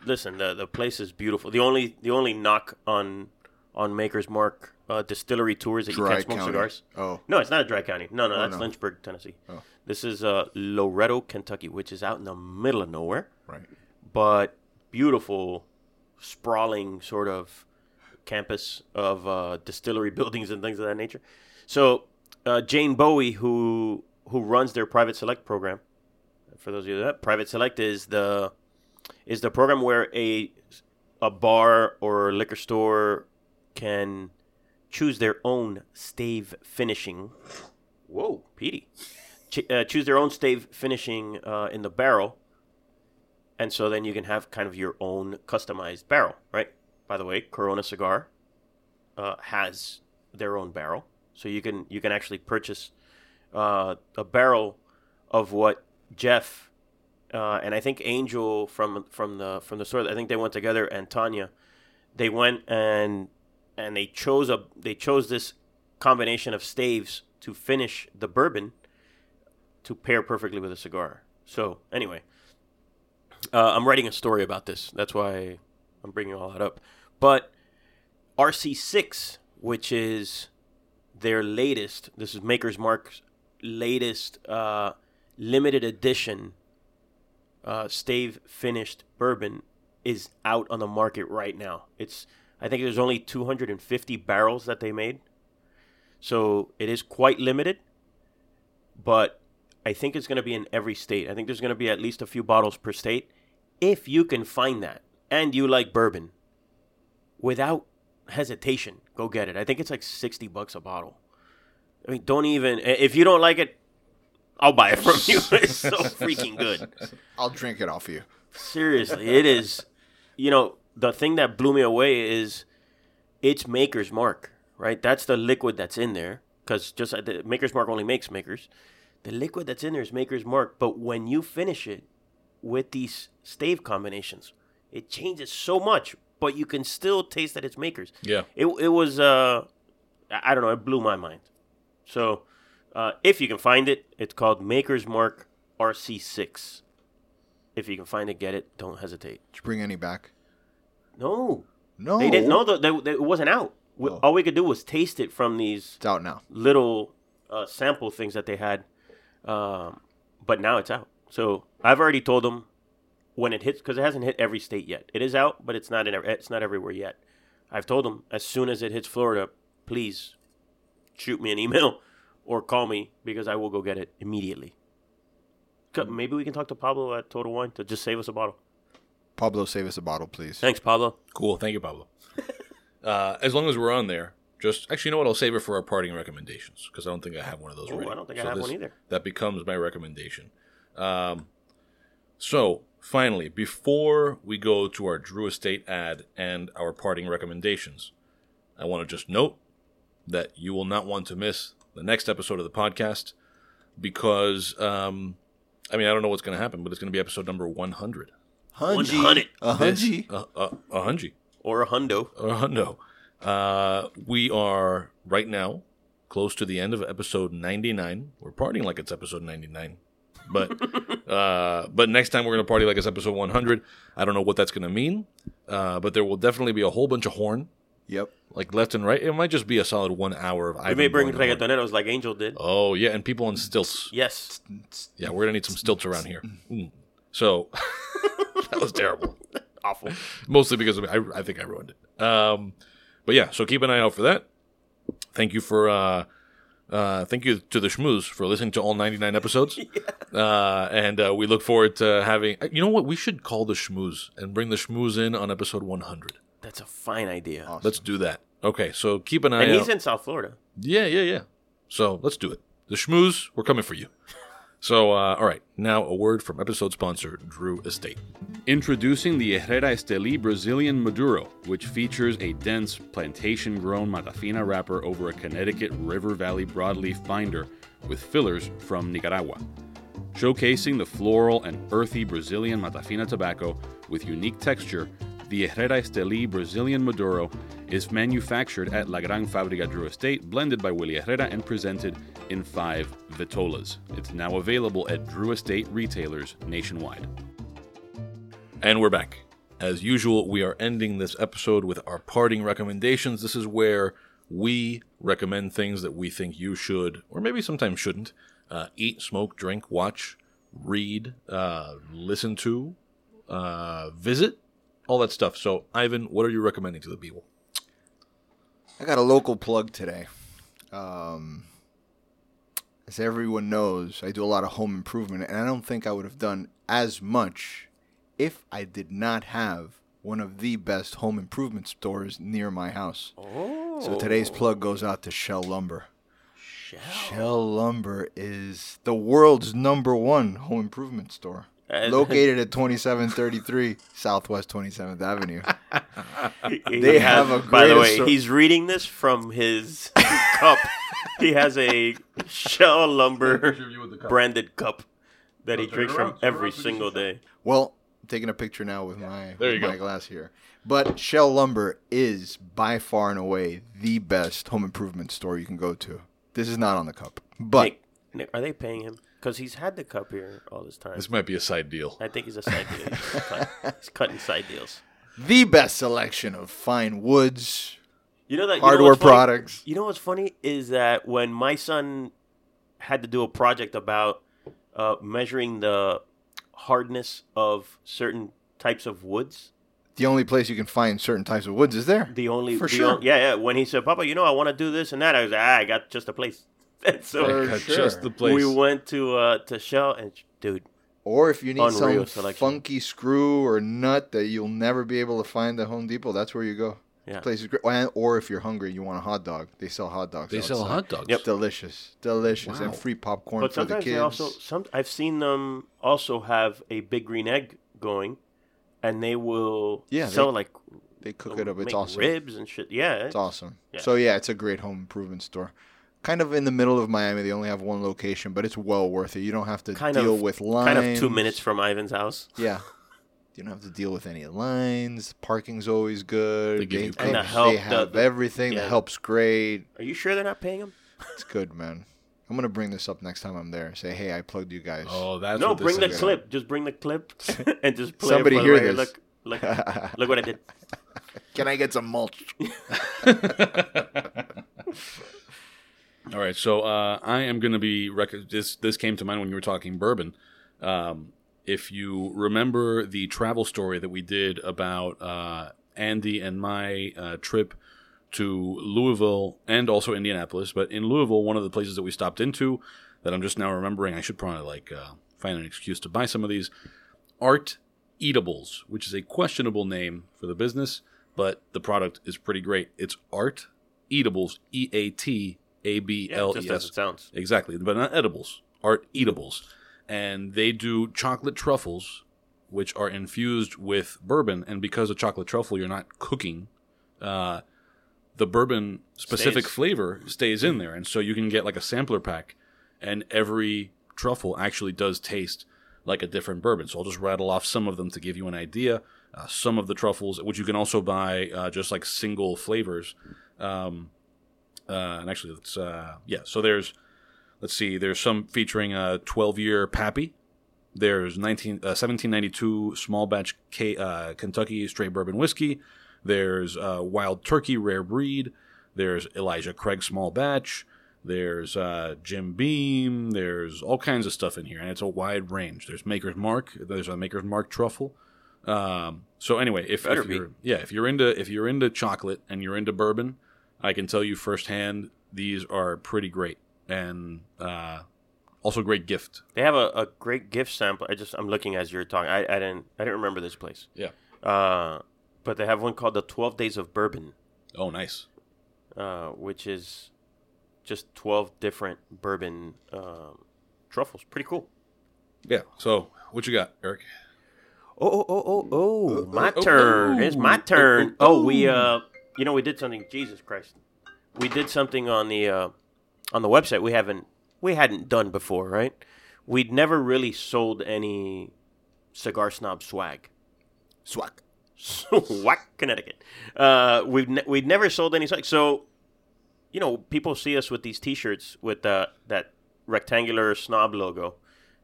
listen, the the place is beautiful. The only the only knock on on Maker's Mark uh, distillery tours that you Dry can't smoke county. cigars. Oh. no, it's not a dry county. No, no, that's no. Lynchburg, Tennessee. Oh. This is uh, Loretto, Kentucky, which is out in the middle of nowhere, Right. but beautiful, sprawling sort of campus of uh, distillery buildings and things of that nature. So uh, Jane Bowie, who who runs their private select program, for those of you that private select is the is the program where a a bar or liquor store can choose their own stave finishing. Whoa, Petey. Ch- uh, choose their own stave finishing uh, in the barrel, and so then you can have kind of your own customized barrel, right? By the way, Corona Cigar uh, has their own barrel, so you can you can actually purchase uh, a barrel of what Jeff uh, and I think Angel from from the from the store. I think they went together, and Tanya, they went and and they chose a they chose this combination of staves to finish the bourbon to pair perfectly with a cigar. So anyway, uh, I'm writing a story about this. That's why I'm bringing all that up. But RC6, which is their latest, this is Maker's Mark's latest uh, limited edition uh, stave finished bourbon, is out on the market right now. It's I think there's only 250 barrels that they made, so it is quite limited. But I think it's going to be in every state. I think there's going to be at least a few bottles per state. If you can find that and you like bourbon, without hesitation, go get it. I think it's like 60 bucks a bottle. I mean, don't even if you don't like it, I'll buy it from you. It's so freaking good. I'll drink it off you. Seriously, it is. You know, the thing that blew me away is it's Maker's Mark, right? That's the liquid that's in there. Because just uh, the Maker's Mark only makes Makers. The liquid that's in there is Maker's Mark. But when you finish it with these stave combinations, it changes so much. But you can still taste that it's Maker's. Yeah. It, it was, uh, I I don't know, it blew my mind. So uh, if you can find it, it's called Maker's Mark RC6. If you can find it, get it. Don't hesitate. Did you bring any back? No, No. they didn't know that that- that it wasn't out. We- Oh. All we could do was taste it from these It's out now. little uh, sample things that they had, um, but now it's out. So I've already told them when it hits because it hasn't hit every state yet. It is out, but it's not in. ev- It's not everywhere yet. I've told them as soon as it hits Florida, please shoot me an email or call me because I will go get it immediately. Maybe we can talk to Pablo at Total Wine to just save us a bottle. Pablo, save us a bottle, please. Thanks, Pablo. Cool. Thank you, Pablo. uh, as long as we're on there, just actually, you know what? I'll save it for our parting recommendations because I don't think I have one of those Ooh, ready. I don't think I have one either. That becomes my recommendation. Um, so, finally, before we go to our Drew Estate ad and our parting recommendations, I want to just note that you will not want to miss the next episode of the podcast because, um, I mean, I don't know what's going to happen, but it's going to be episode number 100. Hungy. 100. A hungy. Uh, uh, a hungy. Or a hundo. Uh. We are right now close to the end of episode 99. We're partying like it's episode 99. But uh, but next time we're going to party like it's episode 100. I don't know what that's going to mean. Uh, but there will definitely be a whole bunch of horn, Yep. like left and right. It might just be a solid one hour of We Ivan may bring blowing reggaetoneros like Angel did. Oh, yeah. And people on stilts. Yes. Yeah, we're going to need some stilts around here. Mm. So that was terrible. Awful. mostly because of, I, I think I ruined it. Um, but yeah, so keep an eye out for that. Thank you for uh, uh, thank you to the schmooze for listening to all 99 episodes. Uh, and uh, we look forward to having. You know what? We should call the schmooze and bring the schmooze in on episode 100. That's a fine idea. Awesome. Let's do that. Okay, so keep an eye and out. he's in South Florida. yeah, yeah, yeah. So let's do it. The schmooze, we're coming for you. So, uh, all right. Now a word from episode sponsor Drew Estate. Introducing the Herrera Esteli Brazilian Maduro, which features a dense plantation grown Matafina wrapper over a Connecticut River Valley broadleaf binder with fillers from Nicaragua. Showcasing the floral and earthy Brazilian Matafina tobacco with unique texture, the Herrera Esteli Brazilian Maduro is manufactured at La Gran Fabrica Drew Estate, blended by Willie Herrera, and presented in five vitolas. It's now available at Drew Estate retailers nationwide. And we're back. As usual, we are ending this episode with our parting recommendations. This is where we recommend things that we think you should, or maybe sometimes shouldn't, uh, eat, smoke, drink, watch, read, uh, listen to, uh, visit, all that stuff. So, Ivan, what are you recommending to the people? I got a local plug today. Um, as everyone knows, I do a lot of home improvement, and I don't think I would have done as much if I did not have one of the best home improvement stores near my house. Oh. So today's plug goes out to Shell Lumber. Shell. Shell Lumber is the world's number one home improvement store. Located at 2733 Southwest 27th Avenue. He They has- have a By the way, assor- he's reading this from his cup. He has a Shell Lumber branded cup that he drinks from every single day. Well, I'm taking a picture now with my, There with you my go. glass here. But Shell Lumber is by far and away the best home improvement store you can go to. This is not on the cup. But Nick, Nick, are they paying him? Because he's had the cup here all this time. This might be a side deal. I think he's a side deal. He's, cut- he's cutting side deals. the best selection of fine woods, You know that you know hardware funny? products. You know what's funny is that when my son had to do a project about uh, measuring the hardness of certain types of woods, The only place you can find certain types of woods is there. the only For the sure. on- yeah yeah when he said, "Papa, you know I want to do this and that," I was like, ah, "I got just a place." And so For sure. Just the place. we went to uh, to Shell and dude, Or if you need Unreal some selection. funky screw or nut that you'll never be able to find at Home Depot, that's where you go. Yeah. Place is great. And- Or if you're hungry, you want a hot dog. They sell hot dogs. they sell hot dogs. Yep. Delicious, delicious, and free popcorn but for the sometimes kids. they also some I've seen them also have a big green egg going, and they will Yeah, sell they- like they cook it up. It's make awesome. ribs and shit. Yeah, It's awesome. Yeah. So yeah, it's a great home improvement store. Kind of in the middle of Miami. They only have one location, but it's well worth it. You don't have to Kind deal of- with lines. kind of two minutes from Ivan's house. Yeah. You don't have to deal with any lines. Parking's always good. They give you the they help, the- have the- everything. yeah. The help's great. Are you sure they're not paying them? It's good, man. I'm gonna bring this up next time I'm there. Say, hey, I plugged you guys. Oh, that's no, what this bring the is. clip. Just bring the clip and just play Somebody it hear this. Look, look, look what I did. Can I get some mulch? All right, so uh, I am going to be rec- this. This came to mind when you were talking bourbon. Um, if you remember the travel story that we did about uh, Andy and my uh, trip to Louisville and also Indianapolis, but in Louisville, one of the places that we stopped into that I'm just now remembering, I should probably like uh, find an excuse to buy some of these. Art Eatables, which is a questionable name for the business, but the product is pretty great. It's Art Eatables, E A T A B just E as it sounds. Exactly, but not edibles. Art eatables, and they do chocolate truffles, which are infused with bourbon. And because of chocolate truffle, you're not cooking. Uh, the bourbon specific Stays. flavor stays in there, and so you can get like a sampler pack, and every truffle actually does taste like a different bourbon. So I'll just rattle off some of them to give you an idea. Uh, some of the truffles, which you can also buy uh, just like single flavors. Um, uh, and actually, let's uh, yeah. So there's let's see. There's some featuring a 12 year Pappy. There's 19, uh, 1792 small batch K, uh, Kentucky straight bourbon whiskey. There's uh, Wild Turkey rare breed. There's Elijah Craig small batch. There's uh, Jim Beam. There's all kinds of stuff in here, and it's a wide range. There's Maker's Mark. There's a Maker's Mark truffle. Um, so anyway, if, if you're yeah, if you're into if you're into chocolate and you're into bourbon, I can tell you firsthand these are pretty great and uh, also great gift. They have a, a great gift sample. I just I'm looking as you're talking. I, I didn't I didn't remember this place. Yeah. Uh, but they have one called the Twelve Days of Bourbon, Oh, nice. uh, which is just twelve different bourbon um, truffles. Pretty cool. Yeah. So what you got, Eric? Oh oh oh oh oh! My oh, turn. oh, it's my oh, turn. oh, Oh, we uh, you know, we did something. Jesus Christ, we did something on the uh, on the website. We haven't we hadn't done before, right? We'd never really sold any cigar snob swag. Swag. Swack, Connecticut. Uh, we've ne- we've never sold any. swag, So, you know, people see us with these T-shirts with uh, that rectangular snob logo,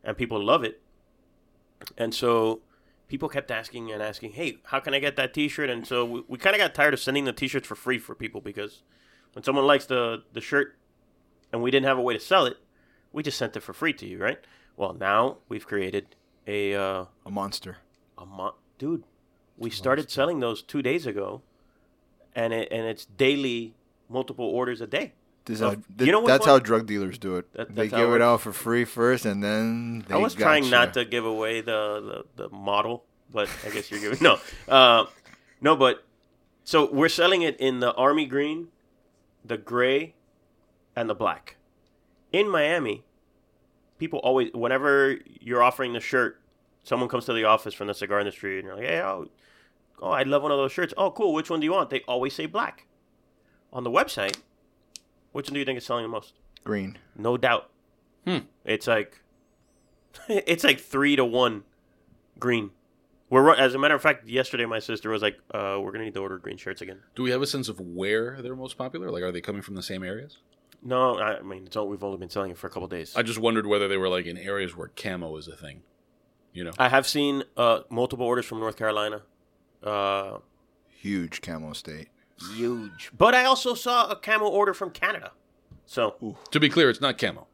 and people love it. And so, people kept asking and asking, "Hey, how can I get that T-shirt?" And so we, we kind of got tired of sending the T-shirts for free for people because when someone likes the the shirt, and we didn't have a way to sell it, we just sent it for free to you, right? Well, now we've created a uh, A monster. a month, dude. We started selling those two days ago, and it and it's daily, multiple orders a day. This is Well, how, you know that's fun? how drug dealers do it. That- they give it out for free first, and then they I was trying you. not to give away the, the, the model, but I guess you're giving no, uh, no. But so we're selling it in the army green, the gray, and the black. In Miami, people always whenever you're offering the shirt, someone comes to the office from the cigar industry and you're like, "Hey, oh, oh, I'd love one of those shirts. Oh, cool. Which one do you want?" They always say black. On the website, which one do you think is selling the most? green. No doubt. Hmm. It's like it's like three to one green. We're as a matter of fact, yesterday my sister was like, uh, "We're gonna need to order green shirts again." Do we have a sense of where they're most popular? Like, are they coming from the same areas? No, I mean it's all, we've only been selling it for a couple days. I just wondered whether they were like in areas where camo is a thing. You know, I have seen uh, multiple orders from North Carolina. Uh, Huge camo state. Huge, but I also saw a camo order from Canada. So to be clear, it's not camo.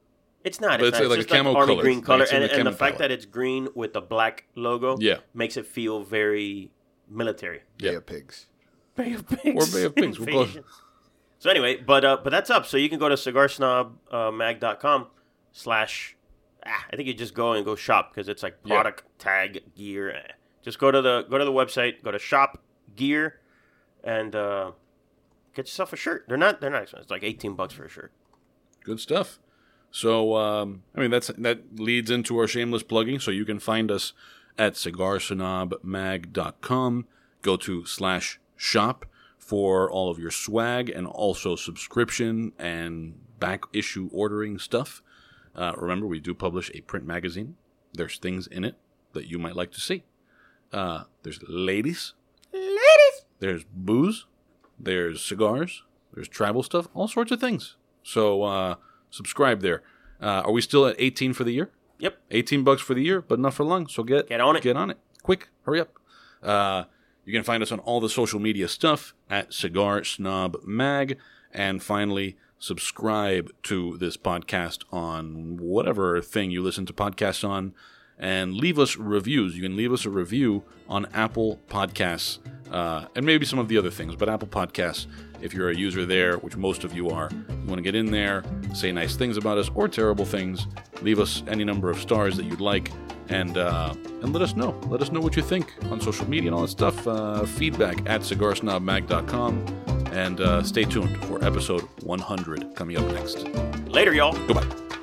it's not. But It's, it's not, like it's a just camo like army color. green color, it's in and, the and the fact palette. that it's green with the black logo, Yeah. makes it feel very military. Yeah. Bay of pigs. Bay of Pigs. Or Bay of Pigs, we'll call it- So anyway, but uh, but that's up. So you can go to cigarsnobmag.com slash. Ah, I think you just go and go shop because it's like Yeah. product tag gear. eh. Just go to the go to the website, go to shop gear, and uh, get yourself a shirt. They're not they're not expensive. It's like eighteen bucks for a shirt. Good stuff. So, um, I mean, that's that leads into our shameless plugging. So you can find us at cigarsnobmag.com. Go to slash shop for all of your swag and also subscription and back issue ordering stuff. Uh, remember, we do publish a print magazine. There's things in it that you might like to see. Uh, there's ladies. There's booze. There's cigars. There's travel stuff. All sorts of things. So uh, subscribe there. Uh, are we still at 18 for the year? Yep. 18 bucks for the year, but not for long. So get Get on it. Get on it. Quick. Hurry up. Uh, you can find us on all the social media stuff at Cigar Snob Mag. And finally, subscribe to this podcast on whatever thing you listen to podcasts on and leave us reviews. You can leave us a review on Apple Podcasts uh, and maybe some of the other things, but Apple Podcasts, if you're a user there, which most of you are, you want to get in there, say nice things about us or terrible things, leave us any number of stars that you'd like, and uh, and let us know. Let us know what you think on social media and all that stuff. Uh, feedback at cigarsnobmag.com, and uh, stay tuned for episode 100 coming up next. Later, y'all. Goodbye.